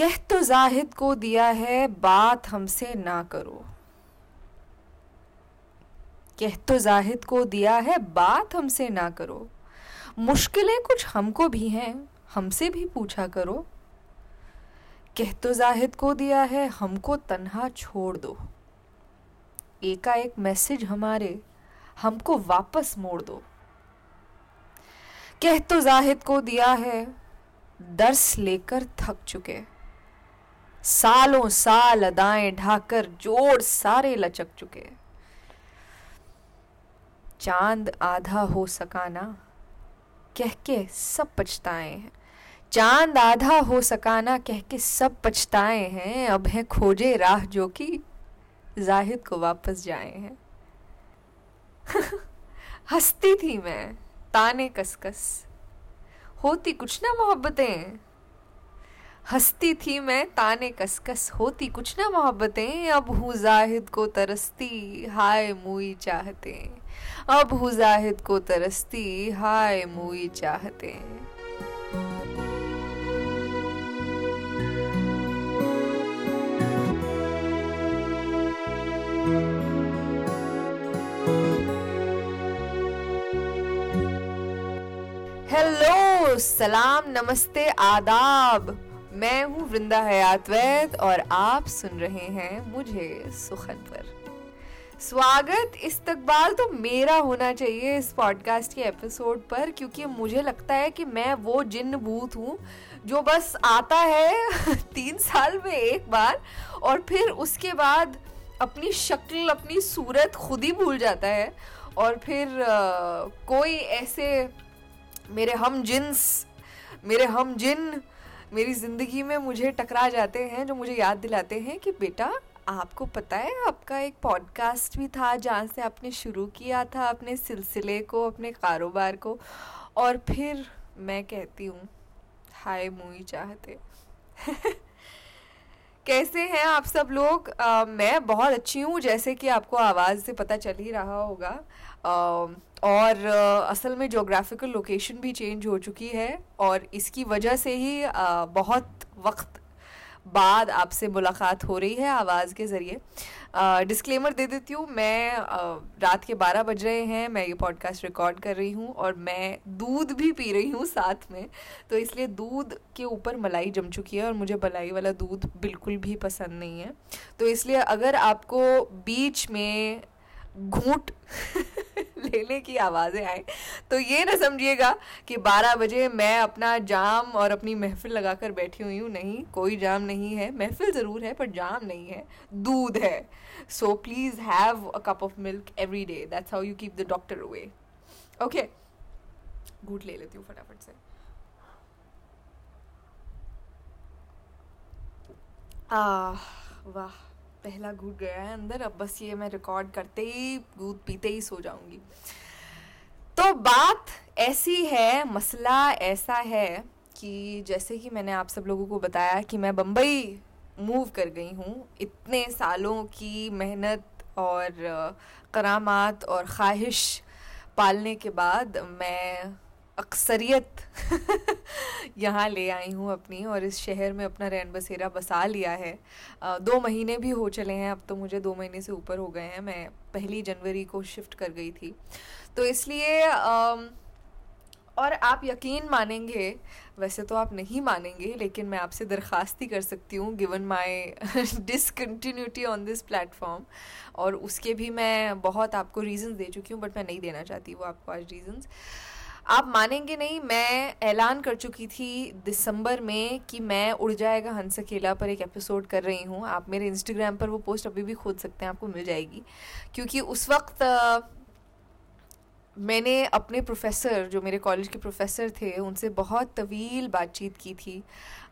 कह तो जाहिद को दिया है, बात हमसे ना करो। कह तो जाहिद को दिया है, बात हमसे ना करो। मुश्किलें कुछ हमको भी हैं, हमसे भी पूछा करो। कह तो जाहिद को दिया है, हमको तन्हा छोड़ दो। एकाएक मैसेज हमारे, हमको वापस मोड़ दो। कह तो जाहिद को दिया है दर्स लेकर थक चुके। सालों साल अदाएँ ढाकर जोड़ सारे लचक चुके। चाँद आधा हो सकाना कह के सब पछताए हैं। चाँद आधा हो सकाना कह के सब पछताए हैं। अब है खोजे राह जो कि जाहिद को वापस जाए हैं। हंसती थी मैं, ताने कसकस। होती कुछ ना मोहब्बतें। हंसती थी मैं, ताने कसकस होती, कुछ ना मोहब्बतें, अब हूँ जाहिद को तरसती, हाय मुई चाहते। अब हूँ जाहिद को तरसती, हाय मुई चाहते। हेलो सलाम नमस्ते, आदाब। मैं हूँ वृंदा हयात वैद और आप सुन रहे हैं मुझे सुखन पर। स्वागत इस्तकबाल तो मेरा होना चाहिए इस पॉडकास्ट के एपिसोड पर क्योंकि मुझे लगता है कि मैं वो जिन्न भूत हूँ जो बस आता है तीन साल में एक बार और फिर उसके बाद अपनी शक्ल अपनी सूरत खुद ही भूल जाता है। और फिर आ, कोई ऐसे मेरे हम जिन्स मेरे हम जिन मेरी ज़िंदगी में मुझे टकरा जाते हैं जो मुझे याद दिलाते हैं कि बेटा आपको पता है आपका एक पॉडकास्ट भी था जहाँ से आपने शुरू किया था अपने सिलसिले को अपने कारोबार को। और फिर मैं कहती हूँ हाय मुई चाहते। कैसे हैं आप सब लोग? आ, मैं बहुत अच्छी हूँ जैसे कि आपको आवाज़ से पता चल ही रहा होगा। आ, और असल में जोग्राफिकल लोकेशन भी चेंज हो चुकी है और इसकी वजह से ही बहुत वक्त बाद आपसे मुलाकात हो रही है आवाज़ के ज़रिए। डिस्क्लेमर दे देती हूँ, मैं रात के 12 बज रहे हैं, मैं ये पॉडकास्ट रिकॉर्ड कर रही हूँ और मैं दूध भी पी रही हूँ साथ में तो इसलिए दूध के ऊपर मलाई जम चुकी है और मुझे मलाई वाला दूध बिल्कुल भी पसंद नहीं है। तो इसलिए अगर आपको बीच में घूट लेने की आवाज़ें आए तो ये ना समझिएगा कि 12 बजे मैं अपना जाम और अपनी महफिल लगाकर बैठी हुई हूँ। नहीं, कोई जाम नहीं है। महफिल ज़रूर है, पर जाम नहीं है। दूध है। So please have a cup of milk every day that's how you keep the doctor away okay घूट ले लेती हूँ फटाफट से। वाह। पहला घूट गया है अंदर, अब बस ये मैं रिकॉर्ड करते ही, दूध पीते ही सो जाऊँगी। तो बात ऐसी है, मसला ऐसा है कि जैसे कि मैंने आप सब लोगों को बताया कि मैं बम्बई मूव कर गई हूँ, इतने सालों की मेहनत और करामात और ख्वाहिश पालने के बाद मैं अक्सरियत यहाँ ले आई हूँ अपनी और इस शहर में अपना रैन बसेरा बसा लिया है। दो महीने भी हो चले हैं, अब तो मुझे दो महीने से ऊपर हो गए हैं। मैं पहली जनवरी को शिफ्ट कर गई थी। तो इसलिए और आप यकीन मानेंगे, वैसे तो आप नहीं मानेंगे, लेकिन मैं आपसे दरख्वास्त ही कर सकती हूँ given my discontinuity on this platform और उसके भी मैं बहुत आपको रीज़न्स दे चुकी हूँ बट मैं नहीं देना चाहती वो आपको आज रीज़न्स आप मानेंगे नहीं, मैं ऐलान कर चुकी थी दिसंबर में कि मैं उड़ जाएगा हंस अकेला पर एक एपिसोड कर रही हूँ। आप मेरे इंस्टाग्राम पर वो पोस्ट अभी भी खोज सकते हैं, आपको मिल जाएगी। क्योंकि उस वक्त, मैंने अपने प्रोफेसर जो मेरे कॉलेज के प्रोफेसर थे, उनसे बहुत तवील बातचीत की थी।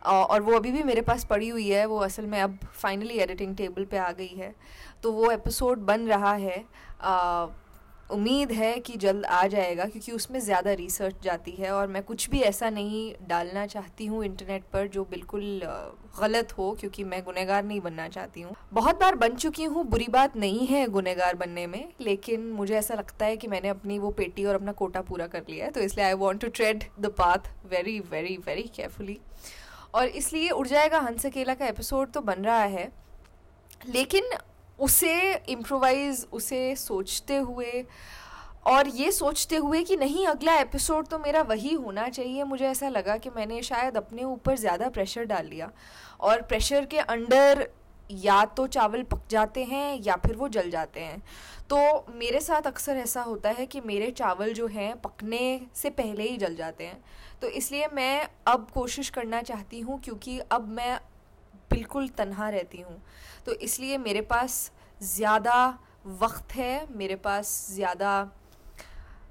और वो अभी भी मेरे पास पड़ी हुई है, वो असल में अब फाइनली एडिटिंग टेबल पे आ गई है। तो वो एपिसोड बन रहा है। उम्मीद है कि जल्द आ जाएगा, क्योंकि उसमें ज़्यादा रिसर्च जाती है और मैं कुछ भी ऐसा नहीं डालना चाहती हूँ इंटरनेट पर जो बिल्कुल गलत हो, क्योंकि मैं गुनहगार नहीं बनना चाहती हूँ। बहुत बार बन चुकी हूँ, बुरी बात नहीं है गुनहगार बनने में, लेकिन मुझे ऐसा लगता है कि मैंने अपनी वो पेटी और अपना कोटा पूरा कर लिया है तो इसलिए I want to tread the path very very very carefully और इसलिए उड़ जाएगा, हंस अकेला का एपिसोड तो बन रहा है, लेकिन उसे इम्प्रोवाइज उसे सोचते हुए, और ये सोचते हुए कि नहीं, अगला एपिसोड तो मेरा वही होना चाहिए। मुझे ऐसा लगा कि मैंने शायद अपने ऊपर ज़्यादा प्रेशर डाल लिया। और प्रेशर के अंडर या तो चावल पक जाते हैं या फिर वो जल जाते हैं। तो मेरे साथ अक्सर ऐसा होता है कि मेरे चावल जो हैं पकने से पहले ही जल जाते हैं। तो इसलिए मैं अब कोशिश करना चाहती हूँ, क्योंकि अब मैं बिल्कुल तनहा रहती हूँ। तो इसलिए मेरे पास ज़्यादा वक्त है, मेरे पास ज़्यादा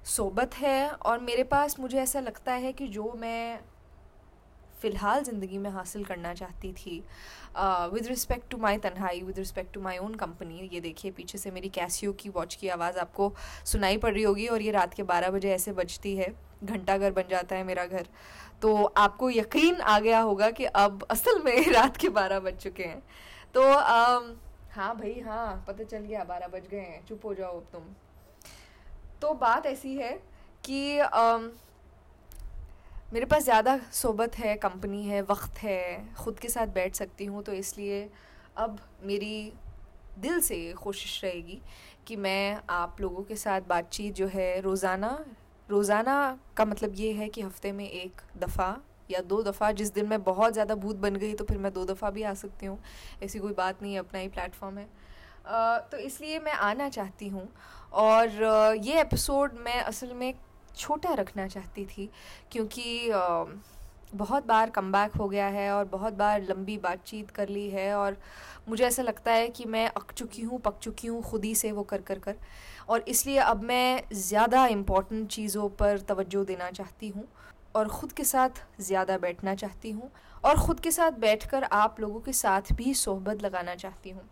सोबत है और मेरे पास मुझे ऐसा लगता है कि जो मैं फ़िलहाल ज़िंदगी में हासिल करना चाहती थी। विद रिस्पेक्ट टू माई तन्हाई with respect to my own company ये देखिए पीछे से मेरी कैसियो की वॉच की आवाज़ आपको सुनाई पड़ रही होगी और ये रात के बारह बजे ऐसे बजती है। घंटा घर बन जाता है मेरा घर। तो आपको यकीन आ गया होगा कि अब असल में रात के बारह बज चुके हैं। तो हाँ भाई हाँ पता चल गया बारह बज गए हैं। चुप हो जाओ अब तुम। तो बात ऐसी है कि um, मेरे पास ज़्यादा सोबत है कंपनी है, वक्त है, ख़ुद के साथ बैठ सकती हूँ तो इसलिए अब मेरी दिल से कोशिश रहेगी कि मैं आप लोगों के साथ बातचीत जो है, रोज़ाना रोज़ाना का मतलब ये है कि हफ़्ते में एक दफ़ा या दो दफ़ा, जिस दिन मैं बहुत ज़्यादा भूत बन गई तो फिर मैं दो दफ़ा भी आ सकती हूँ, ऐसी कोई बात नहीं अपना ही प्लेटफॉर्म है। तो इसलिए मैं आना चाहती हूँ, और ये एपिसोड मैं असल में छोटा रखना चाहती थी, क्योंकि बहुत बार कम हो गया है और बहुत बार लंबी बातचीत कर ली है और मुझे ऐसा लगता है कि मैं अक चुकी हूँ, पक चुकी हूँ खुद ही से वो कर कर कर। और इसलिए अब मैं ज़्यादा इंपॉर्टेंट चीज़ों पर तवज्जो देना चाहती हूँ और ख़ुद के साथ ज़्यादा बैठना चाहती हूँ और ख़ुद के साथ बैठकर आप लोगों के साथ भी सोहबत लगाना चाहती हूँ।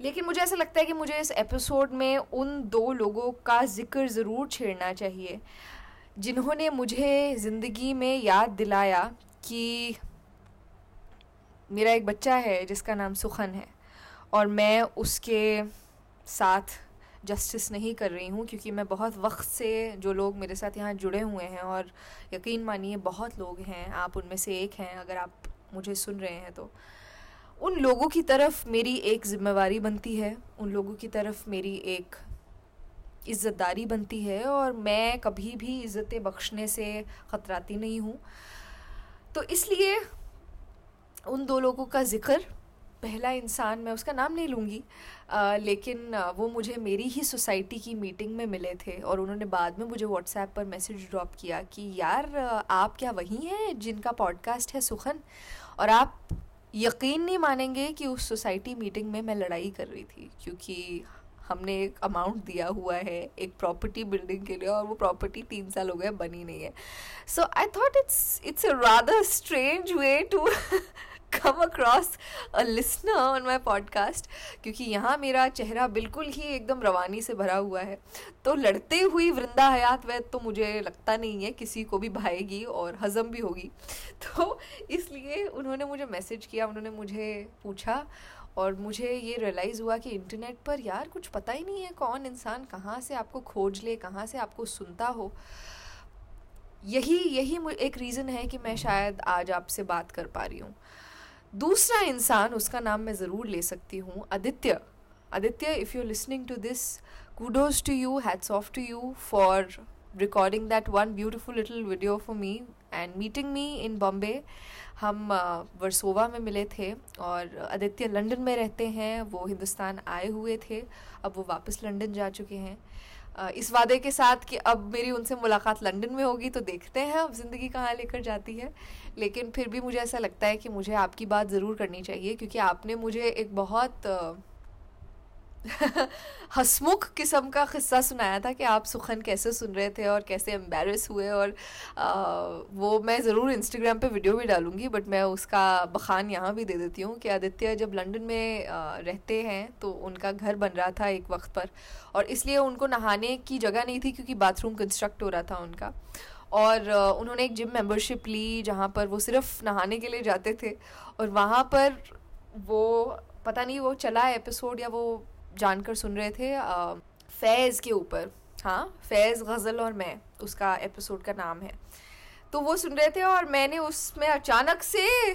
लेकिन मुझे ऐसा लगता है कि मुझे इस एपिसोड में उन दो लोगों का ज़िक्र ज़रूर छेड़ना चाहिए, जिन्होंने मुझे ज़िंदगी में याद दिलाया कि मेरा एक बच्चा है जिसका नाम सुखन है और मैं उसके साथ जस्टिस नहीं कर रही हूँ क्योंकि मैं बहुत वक्त से जो लोग मेरे साथ यहाँ जुड़े हुए हैं और यकीन मानिए बहुत लोग हैं, आप उनमें से एक हैं, अगर आप मुझे सुन रहे हैं तो। उन लोगों की तरफ़ मेरी एक ज़िम्मेवारी बनती है, उन लोगों की तरफ़ मेरी एक इज़्ज़तदारी बनती है और मैं कभी भी इज़्ज़तें बख्शने से ख़तराती नहीं हूँ। तो इसलिए उन दो लोगों का ज़िक्र, पहला इंसान मैं उसका नाम नहीं लूँगी लेकिन वो मुझे मेरी ही सोसाइटी की मीटिंग में मिले थे और उन्होंने बाद में मुझे व्हाट्सएप पर मैसेज ड्रॉप किया कि, यार आप क्या वही हैं जिनका पॉडकास्ट है सुखन और आप यकीन नहीं मानेंगे कि उस सोसाइटी मीटिंग में मैं लड़ाई कर रही थी, क्योंकि हमने एक अमाउंट दिया हुआ है, एक प्रॉपर्टी बिल्डिंग के लिए, और वो प्रॉपर्टी तीन साल हो गए, बनी नहीं है। So I thought it's it's a rather strange way to come across a listener on my podcast क्योंकि यहाँ मेरा चेहरा बिल्कुल ही एकदम रवानी से भरा हुआ है। तो लड़ते हुई वृंदा हयात वैद तो मुझे लगता नहीं है किसी को भी भाएगी और हज़म भी होगी। तो इसलिए उन्होंने मुझे मैसेज किया, उन्होंने मुझे पूछा और मुझे ये रियलाइज़ हुआ कि इंटरनेट पर यार कुछ पता ही नहीं है कौन इंसान कहाँ से आपको खोज ले, कहाँ से आपको सुनता हो। यही यही एक रीज़न है कि मैं शायद आज आपसे बात कर पा रही हूँ। दूसरा इंसान, उसका नाम मैं ज़रूर ले सकती हूँ, Aditya. Aditya if you listening to this kudos to you hats off to you for recording that one beautiful little video for me and meeting me in Bombay हम वर्सोवा में मिले थे और आदित्य लंदन में रहते हैं, वो हिंदुस्तान आए हुए थे, अब वो वापस लंदन जा चुके हैं। इस वादे के साथ कि अब मेरी उनसे मुलाकात लंदन में होगी तो देखते हैं अब ज़िंदगी कहाँ लेकर जाती है। लेकिन फिर भी मुझे ऐसा लगता है कि मुझे आपकी बात ज़रूर करनी चाहिए, क्योंकि आपने मुझे एक बहुत हसमुख किस्म का क़स्सा सुनाया था कि आप सुखन कैसे सुन रहे थे और कैसे एम्बेरस हुए और आ, वो मैं ज़रूर इंस्टाग्राम पे वीडियो भी डालूँगी बट मैं उसका बखान यहाँ भी दे देती हूँ कि आदित्य जब लंदन में आ, रहते हैं तो उनका घर बन रहा था एक वक्त पर और इसलिए उनको नहाने की जगह नहीं थी क्योंकि बाथरूम कंस्ट्रक्ट हो रहा था उनका और उन्होंने एक जिम मेंबरशिप ली जहाँ पर वो सिर्फ़ नहाने के लिए जाते थे और वहाँ पर वो पता नहीं वो चला एपिसोड या वो जानकर सुन रहे थे फैज़ के ऊपर। हाँ फैज़ गज़ल और मैं, उसका एपिसोड का नाम है। तो वो सुन रहे थे और मैंने उसमें अचानक से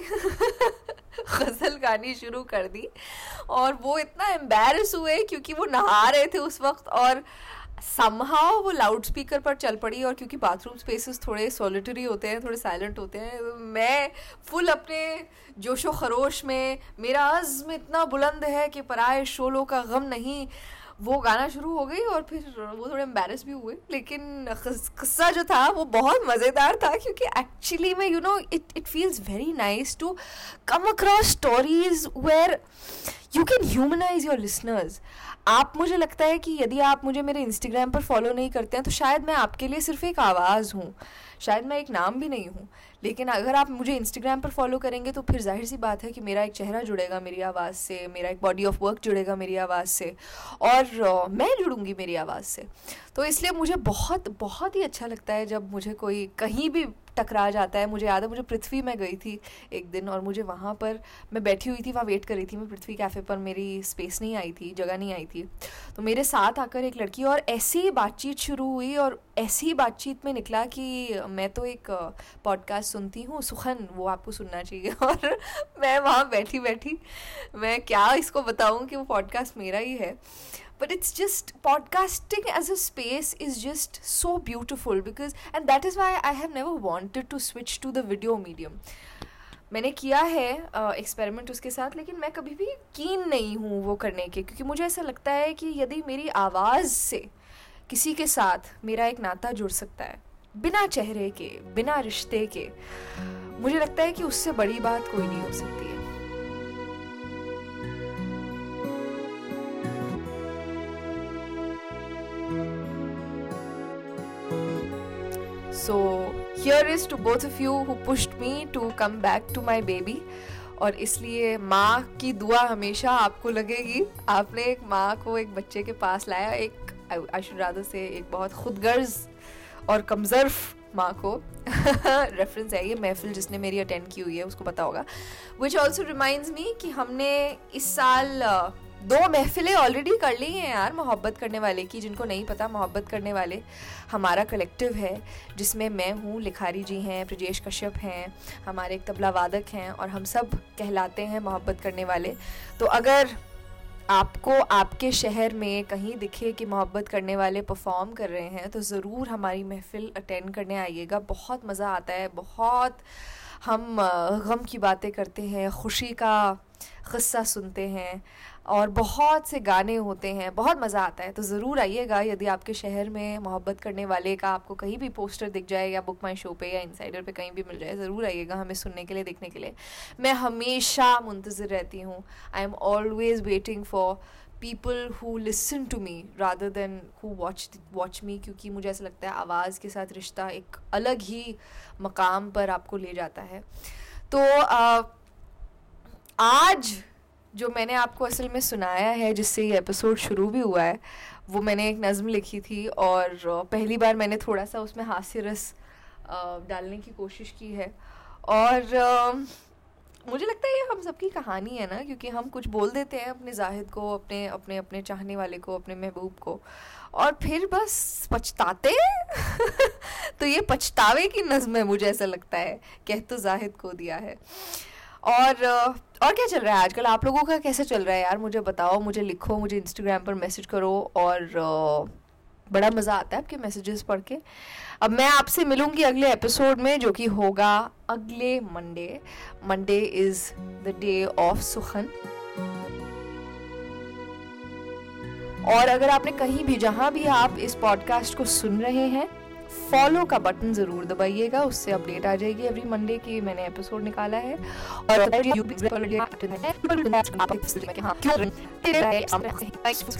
गज़ल गानी शुरू कर दी। और वो इतना एम्बेरस हुए क्योंकि वो नहा रहे थे उस वक्त और समहाउ वो लाउड स्पीकर पर चल पड़ी और क्योंकि बाथरूम स्पेसेस थोड़े सॉलिटरी होते हैं, थोड़े साइलेंट होते हैं, मैं फुल अपने जोशो खरोश में, मेरा अज़्म इतना बुलंद है कि पराए शोलों का गम नहीं। वो गाना शुरू हो गई और फिर वो थोड़े एम्बेरस भी हुए, लेकिन किस्सा जो था वो बहुत मज़ेदार था क्योंकि एक्चुअली में you know it it feels very nice to come across stories where you can humanise your listeners आप मुझे लगता है कि यदि आप मुझे मेरे इंस्टाग्राम पर फॉलो नहीं करते हैं तो शायद मैं आपके लिए सिर्फ़ एक आवाज़ हूँ। शायद मैं एक नाम भी नहीं हूँ। लेकिन अगर आप मुझे इंस्टाग्राम पर फॉलो करेंगे तो फिर ज़ाहिर सी बात है कि मेरा एक चेहरा जुड़ेगा मेरी आवाज़ से, मेरा एक बॉडी ऑफ़ वर्क जुड़ेगा मेरी आवाज़ से, और मैं जुड़ूँगी मेरी आवाज़ से। तो इसलिए मुझे बहुत बहुत ही अच्छा लगता है जब मुझे कोई कहीं भी टकरा जाता है। मुझे याद है, मुझे पृथ्वी में गई थी एक दिन और मुझे वहाँ पर मैं बैठी हुई थी, वहाँ वेट कर रही थी मैं पृथ्वी कैफ़े पर, मेरी स्पेस नहीं आई थी, जगह नहीं आई थी। तो मेरे साथ आकर एक लड़की और ऐसी बातचीत शुरू हुई और ऐसी बातचीत में निकला कि मैं तो एक पॉडकास्ट सुनती हूँ, सुखन, वो आपको सुनना चाहिए। और मैं वहाँ बैठी बैठी मैं क्या इसको बताऊँ कि वो पॉडकास्ट मेरा ही है। But it's just podcasting as a space is just so beautiful because and that is why i have never wanted to switch to the video medium. मैंने किया है एक्सपेरिमेंट uh, उसके साथ लेकिन मैं कभी भी कीन नहीं हूँ वो करने के क्योंकि मुझे ऐसा लगता है कि यदि मेरी आवाज़ से किसी के साथ मेरा एक नाता जुड़ सकता है बिना चेहरे के बिना रिश्ते के मुझे लगता है कि उससे बड़ी बात कोई नहीं हो सकती है। So here is to both of you who pushed me to come back to my baby और इसलिए माँ की दुआ हमेशा आपको लगेगी। आपने एक माँ को एक बच्चे के पास लाया, एक आशुरादा से एक बहुत खुदगर्ज और कमजर्फ माँ को। रेफरेंस है ये महफिल जिसने मेरी अटेंड की हुई है, उसको पता होगा। विच ऑल्सो रिमाइंड्स मी कि हमने इस साल दो महफिलें ऑलरेडी कर ली हैं यार मोहब्बत करने वाले की, जिनको नहीं पता मोहब्बत करने वाले। हमारा कलेक्टिव है, जिसमें मैं हूँ, लिखारी जी हैं, ब्रजेश कश्यप हैं, हमारे एक तबला वादक हैं और हम सब कहलाते हैं मोहब्बत करने वाले। तो अगर आपको आपके शहर में कहीं दिखे कि मोहब्बत करने वाले परफॉर्म कर रहे हैं तो ज़रूर हमारी महफ़िल अटेंड करने आइएगा। बहुत मज़ा आता है, बहुत हम गम की बातें करते हैं, खुशी का क़स्सा सुनते हैं। और बहुत से गाने होते हैं बहुत मज़ा आता है। तो ज़रूर आइएगा यदि आपके शहर में मोहब्बत करने वाले का आपको कहीं भी पोस्टर दिख जाए या बुक माई शो पे या इनसाइडर पे कहीं भी मिल जाए ज़रूर आइएगा हमें सुनने के लिए देखने के लिए। मैं हमेशा मुंतज़र रहती हूँ। I am always waiting for people who listen to me rather than who watch watch me क्योंकि मुझे ऐसा लगता है आवाज़ के साथ रिश्ता एक अलग ही मकाम पर आपको ले जाता है। तो आ, आज जो मैंने आपको असल में सुनाया है, जिससे ये एपिसोड शुरू भी हुआ है, वो मैंने एक नज़म लिखी थी और पहली बार मैंने थोड़ा सा उसमें हास्य रस डालने की कोशिश की है। और मुझे लगता है ये हम सबकी कहानी है ना, क्योंकि हम कुछ बोल देते हैं अपने जाहिद को, अपने अपने अपने चाहने वाले को, अपने महबूब को, और फिर बस पछताते तो ये पछतावे की नज़म है, मुझे ऐसा लगता है, कह तो जाहिद को दिया है। और और क्या चल रहा है आजकल? आप लोगों का कैसे चल रहा है यार? मुझे बताओ, मुझे लिखो, मुझे इंस्टाग्राम पर मैसेज करो और, बड़ा मज़ा आता है आपके मैसेजेस पढ़ के। अब मैं आपसे मिलूँगी अगले एपिसोड में, जो कि होगा अगले Monday Monday is the day of सुखन। और अगर आपने कहीं भी, जहाँ भी आप इस पॉडकास्ट को सुन रहे हैं फॉलो का बटन ज़रूर दबाइएगा उससे अपडेट आ जाएगी एवरी मंडे की मैंने एपिसोड निकाला है और